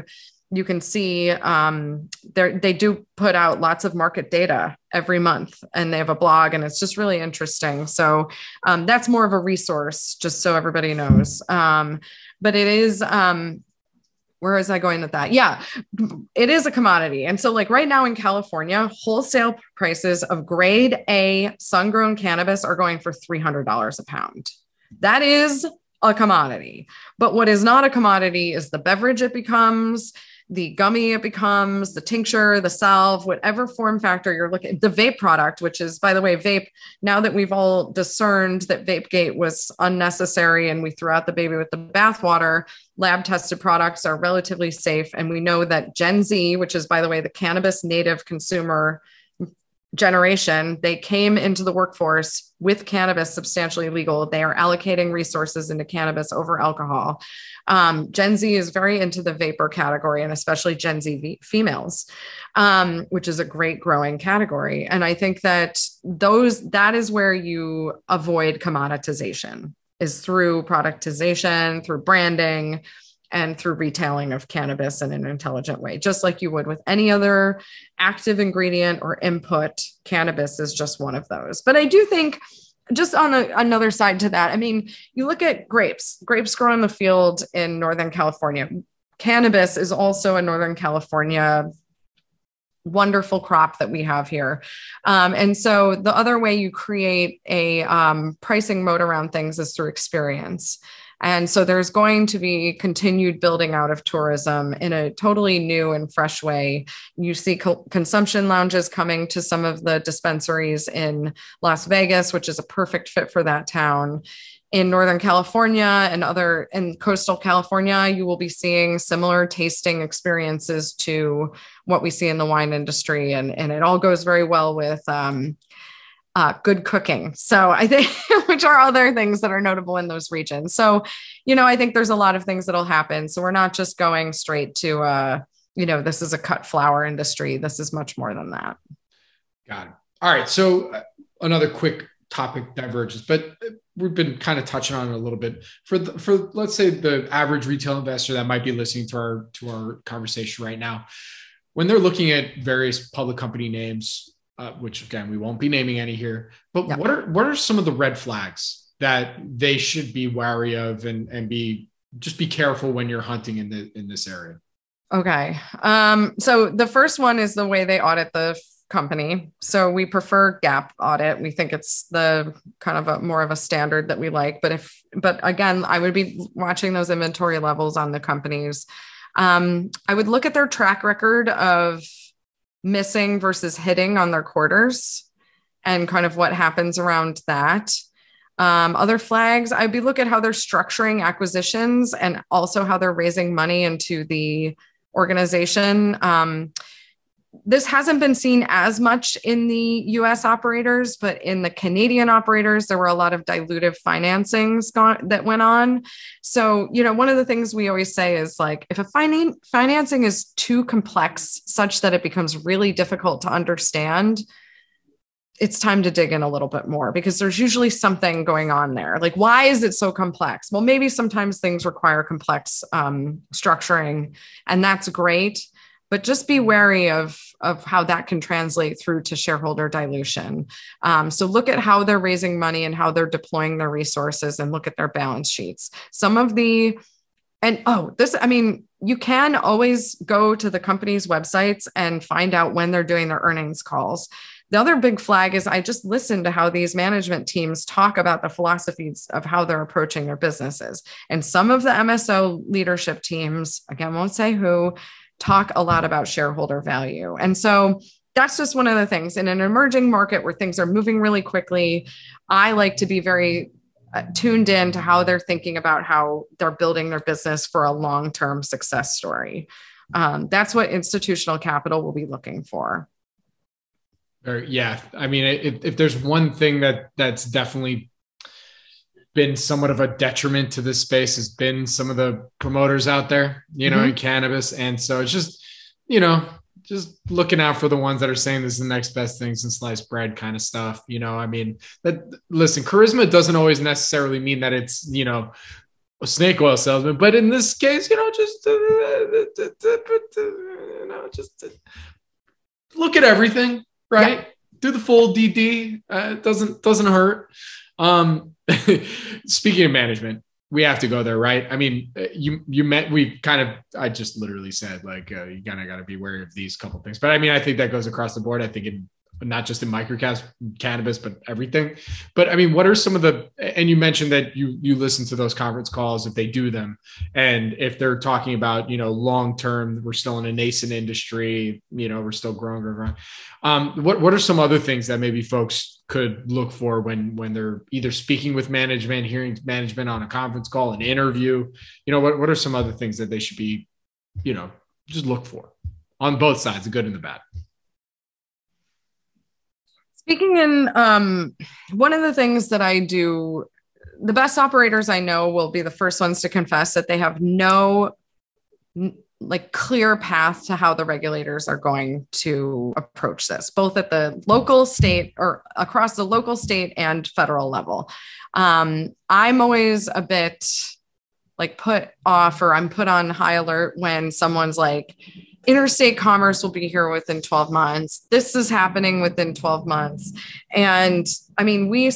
you can see um, they do put out lots of market data every month and they have a blog and it's just really interesting. So um, that's more of a resource just so everybody knows. Um, but it is um, where is i going with that? Yeah it is a commodity. And so like right now in california wholesale prices of grade a sun grown cannabis are going for $300 a pound. That is a commodity. But what is not a commodity is the beverage it becomes the gummy it becomes, the tincture, the salve, whatever form factor you're looking, the vape product, which is, by the way, vape. Now that we've all discerned that VapeGate was unnecessary and we threw out the baby with the bathwater, lab tested products are relatively safe. And we know that Gen Z, which is, by the way, the cannabis native consumer generation, they came into the workforce with cannabis substantially legal. They are allocating resources into cannabis over alcohol. Um, Gen Z is very into the vapor category, and especially Gen Z v- females, um, which is a great growing category. And I think that those that is where you avoid commoditization is through productization, through branding, and through retailing of cannabis in an intelligent way, just like you would with any other active ingredient or input. Cannabis is just one of those. But I do think just on a, another side to that, I mean, you look at grapes, grapes grow in the field in Northern California. Cannabis is also a Northern California wonderful crop that we have here. Um, and so the other way you create a um, pricing mode around things is through experience. And so there's going to be continued building out of tourism in a totally new and fresh way. You see co- consumption lounges coming to some of the dispensaries in Las Vegas, which is a perfect fit for that town. In Northern California and other in coastal California, you will be seeing similar tasting experiences to what we see in the wine industry. And, and it all goes very well with um, uh, good cooking. So I think, which are other things that are notable in those regions. So, you know, I think there's a lot of things that'll happen. So we're not just going straight to, uh, you know, this is a cut flower industry. This is much more than that. Got it. All right. So uh, another quick topic diverges, but uh, we've been kind of touching on it a little bit for the, for let's say the average retail investor that might be listening to our to our conversation right now when they're looking at various public company names uh, which again we won't be naming any here. But what are what are some of the red flags that they should be wary of and and be just be careful when you're hunting in the in this area? Okay. Um, so the first one is the way they audit the company. So we prefer GAAP audit. We think it's the kind of a more of a standard that we like. But if but again, I would be watching those inventory levels on the companies. Um, I would look at their track record of missing versus hitting on their quarters and kind of what happens around that. Um, other flags, I'd be look at how they're structuring acquisitions and also how they're raising money into the organization. Um, this hasn't been seen as much in the US operators, but in the Canadian operators, there were a lot of dilutive financings that went on. So, you know, one of the things we always say is like, if a finan- financing is too complex, such that it becomes really difficult to understand, it's time to dig in a little bit more because there's usually something going on there. Like, why is it so complex? Well, maybe sometimes things require complex um, structuring, and that's great but just be wary of, of how that can translate through to shareholder dilution. Um, so look at how they're raising money and how they're deploying their resources and look at their balance sheets. Some of the and oh, this, I mean, you can always go to the company's websites and find out when they're doing their earnings calls. The other big flag is I just listen to how these management teams talk about the philosophies of how they're approaching their businesses. And some of the MSO leadership teams, again, won't say who, talk a lot about shareholder value. And so that's just one of the things in an emerging market where things are moving really quickly. I like to be very uh, tuned in to how they're thinking about how they're building their business for a long term success story. Um, that's what institutional capital will be looking for. Or, yeah, I mean, if, if there's one thing that that's definitely been somewhat of a detriment to this space has been some of the promoters out there, you know, mm-hmm. in cannabis. And so it's just, you know, just looking out for the ones that are saying this is the next best thing since sliced bread kind of stuff. You know, I mean, that listen, charisma doesn't always necessarily mean that it's, you know, a snake oil salesman, but in this case, you know, just, uh, you know, just uh, look at everything, right? Yeah. Do the full DD. Uh, it doesn't, doesn't hurt. Um, speaking of management, we have to go there, right? I mean, uh, you you met we kind of I just literally said like uh, you kind of got to be wary of these couple things, but I mean I think that goes across the board. I think in not just in microcap cannabis, but everything. But I mean, what are some of the? And you mentioned that you you listen to those conference calls if they do them, and if they're talking about you know long term, we're still in a nascent industry, you know, we're still growing, growing. growing. Um, what what are some other things that maybe folks could look for when when they're either speaking with management, hearing management on a conference call, an interview? You know, what what are some other things that they should be, you know, just look for on both sides, the good and the bad. Speaking in um, one of the things that I do, the best operators I know will be the first ones to confess that they have no like clear path to how the regulators are going to approach this, both at the local, state, or across the local, state, and federal level. Um, I'm always a bit like put off or I'm put on high alert when someone's like, interstate commerce will be here within 12 months. This is happening within 12 months. And I mean, we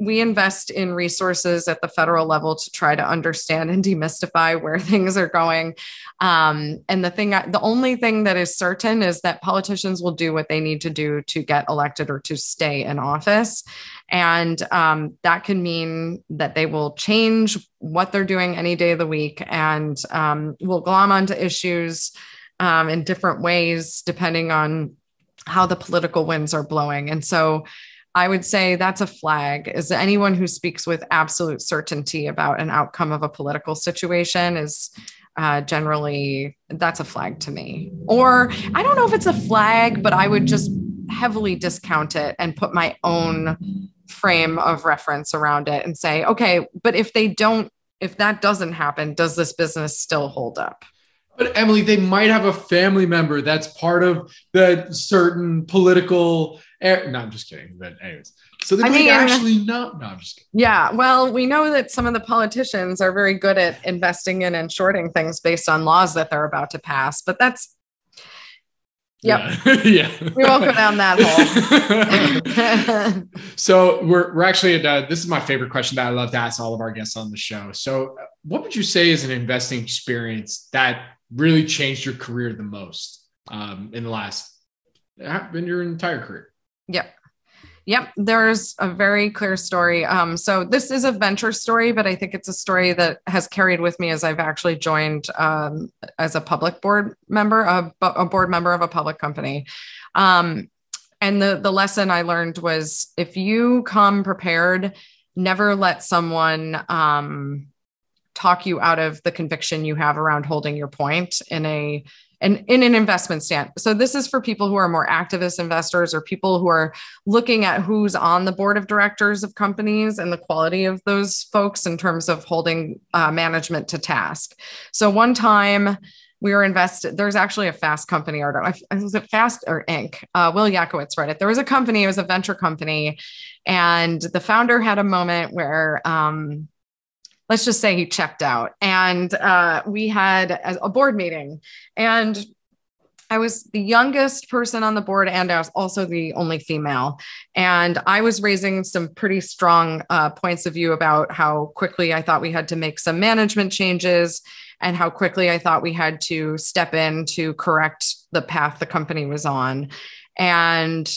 we invest in resources at the federal level to try to understand and demystify where things are going. Um, and the thing, the only thing that is certain is that politicians will do what they need to do to get elected or to stay in office. And um, that can mean that they will change what they're doing any day of the week and um, will glom onto issues um, in different ways depending on how the political winds are blowing. And so I would say that's a flag is anyone who speaks with absolute certainty about an outcome of a political situation is uh, generally that's a flag to me. Or I don't know if it's a flag, but I would just heavily discount it and put my own frame of reference around it and say, okay, but if they don't, if that doesn't happen, does this business still hold up? But Emily, they might have a family member that's part of the certain political. Er- no, I'm just kidding. But anyways, so they I might mean, actually not. No, I'm just kidding. Yeah, well, we know that some of the politicians are very good at investing in and shorting things based on laws that they're about to pass. But that's Yep. Yeah. yeah. We won't go down that hole. so we're we're actually at uh, this is my favorite question that I love to ask all of our guests on the show. So what would you say is an investing experience that really changed your career the most um, in the last in your entire career? Yep. Yep, there's a very clear story. Um, so this is a venture story, but I think it's a story that has carried with me as I've actually joined um, as a public board member, a, a, board member of a public company. Um, and the the lesson I learned was if you come prepared, never let someone um, talk you out of the conviction you have around holding your point in a and in an investment stand. So this is for people who are more activist investors or people who are looking at who's on the board of directors of companies and the quality of those folks in terms of holding uh, management to task. So one time we were invested. There's actually a fast company, or was it Fast or Inc. Uh, Will Yakowitz read it. There was a company, it was a venture company, and the founder had a moment where um, let's just say he checked out and uh, we had a board meeting and I was the youngest person on the board, and I was also the only female. And I was raising some pretty strong uh, points of view about how quickly I thought we had to make some management changes and how quickly I thought we had to step in to correct the path the company was on. And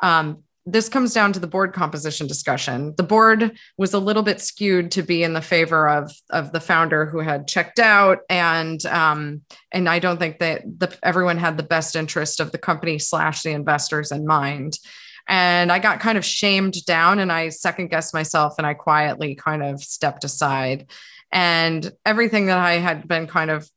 um, this comes down to the board composition discussion. The board was a little bit skewed to be in the favor of of the founder who had checked out, and um, and I don't think that the, everyone had the best interest of the company slash the investors in mind. And I got kind of shamed down, and I second guessed myself, and I quietly kind of stepped aside. And everything that I had been kind of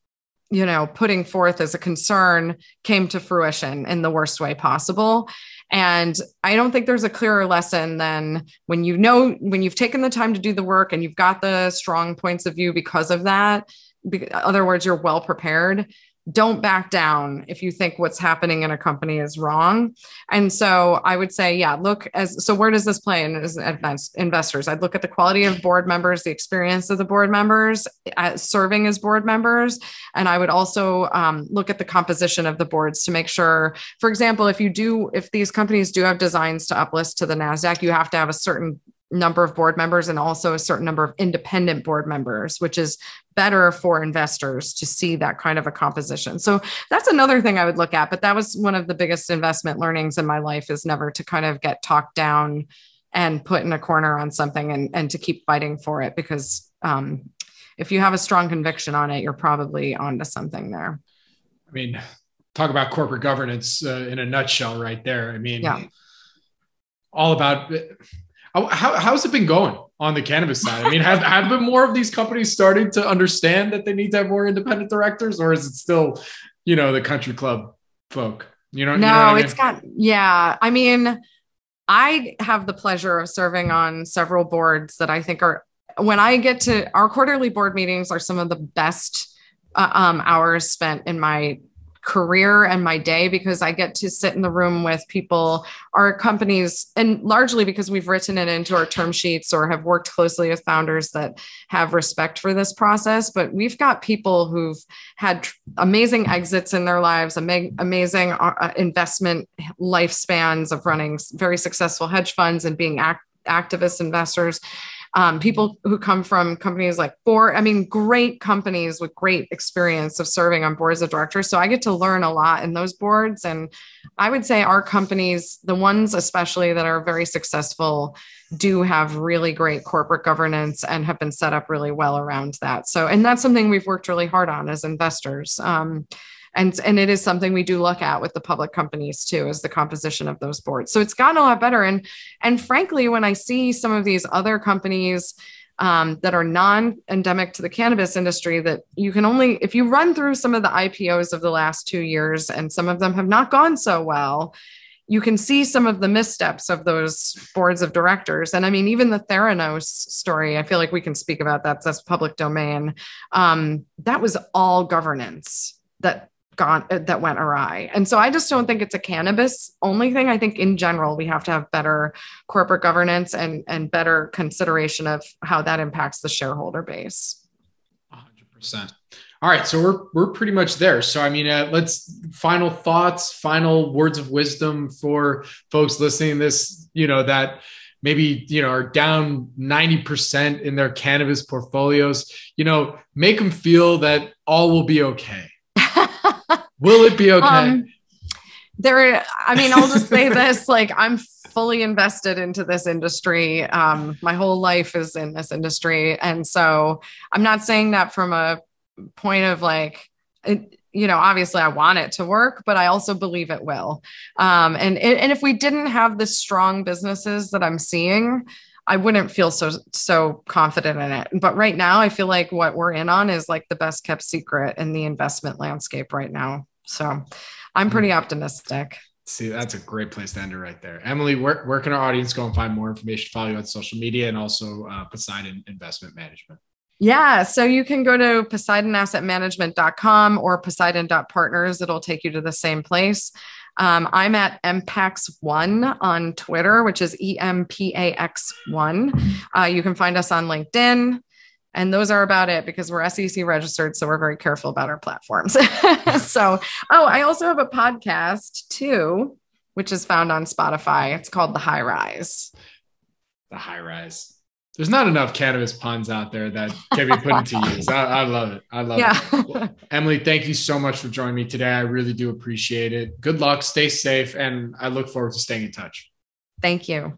you know putting forth as a concern came to fruition in the worst way possible and I don't think there's a clearer lesson than when you know, when you've taken the time to do the work and you've got the strong points of view because of that. In other words, you're well prepared don't back down if you think what's happening in a company is wrong. And so I would say, yeah, look as so where does this play in as investors? I'd look at the quality of board members, the experience of the board members uh, serving as board members. And I would also um, look at the composition of the boards to make sure, for example, if you do, if these companies do have designs to uplist to the NASDAQ, you have to have a certain number of board members and also a certain number of independent board members, which is better for investors to see that kind of a composition. So that's another thing I would look at. But that was one of the biggest investment learnings in my life is never to kind of get talked down and put in a corner on something and, and to keep fighting for it because um, if you have a strong conviction on it, you're probably onto something there. I mean, talk about corporate governance uh, in a nutshell, right there. I mean, yeah. all about how, how's it been going on the cannabis side? I mean, have, have been more of these companies starting to understand that they need to have more independent directors, or is it still, you know, the country club folk? You know, no, you know I mean? it's got, yeah. I mean, I have the pleasure of serving on several boards that I think are, when I get to our quarterly board meetings, are some of the best uh, um, hours spent in my career and my day because I get to sit in the room with people, our companies, and largely because we've written it into our term sheets or have worked closely with founders that have respect for this process. But we've got people who've had amazing exits in their lives, amazing uh, uh, investment lifespans of running very successful hedge funds and being act- activist investors um, people who come from companies like Four, I mean, great companies with great experience of serving on boards of directors. So I get to learn a lot in those boards. And I would say our companies, the ones especially that are very successful, do have really great corporate governance and have been set up really well around that. So, and that's something we've worked really hard on as investors. Um, and and it is something we do look at with the public companies too is the composition of those boards so it's gotten a lot better and and frankly when i see some of these other companies um, that are non-endemic to the cannabis industry that you can only if you run through some of the ipos of the last two years and some of them have not gone so well you can see some of the missteps of those boards of directors. And I mean, even the Theranos story, I feel like we can speak about that. That's public domain. Um, that was all governance that gone uh, that went awry. And so I just don't think it's a cannabis only thing. I think in general we have to have better corporate governance and and better consideration of how that impacts the shareholder base. 100%. All right, so we're we're pretty much there. So I mean, uh, let's final thoughts, final words of wisdom for folks listening this, you know, that maybe you know are down 90% in their cannabis portfolios you know make them feel that all will be okay Will it be okay? Um, there, I mean, I'll just say this: like, I'm fully invested into this industry. Um, my whole life is in this industry, and so I'm not saying that from a point of like. It, you know, obviously I want it to work, but I also believe it will. Um, and and if we didn't have the strong businesses that I'm seeing, I wouldn't feel so so confident in it. But right now, I feel like what we're in on is like the best kept secret in the investment landscape right now. So I'm pretty mm-hmm. optimistic. See, that's a great place to end it right there. Emily, where, where can our audience go and find more information, follow you on social media and also uh, Poseidon Investment Management? Yeah, so you can go to poseidonassetmanagement.com or poseidon.partners. It'll take you to the same place. Um, I'm at EMPAX1 on Twitter, which is E M P A X 1. Uh, you can find us on LinkedIn. And those are about it because we're SEC registered. So we're very careful about our platforms. so, oh, I also have a podcast too, which is found on Spotify. It's called The High Rise. The High Rise. There's not enough cannabis puns out there that can be put into use. I, I love it. I love yeah. it. Well, Emily, thank you so much for joining me today. I really do appreciate it. Good luck, stay safe, and I look forward to staying in touch. Thank you.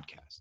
podcast.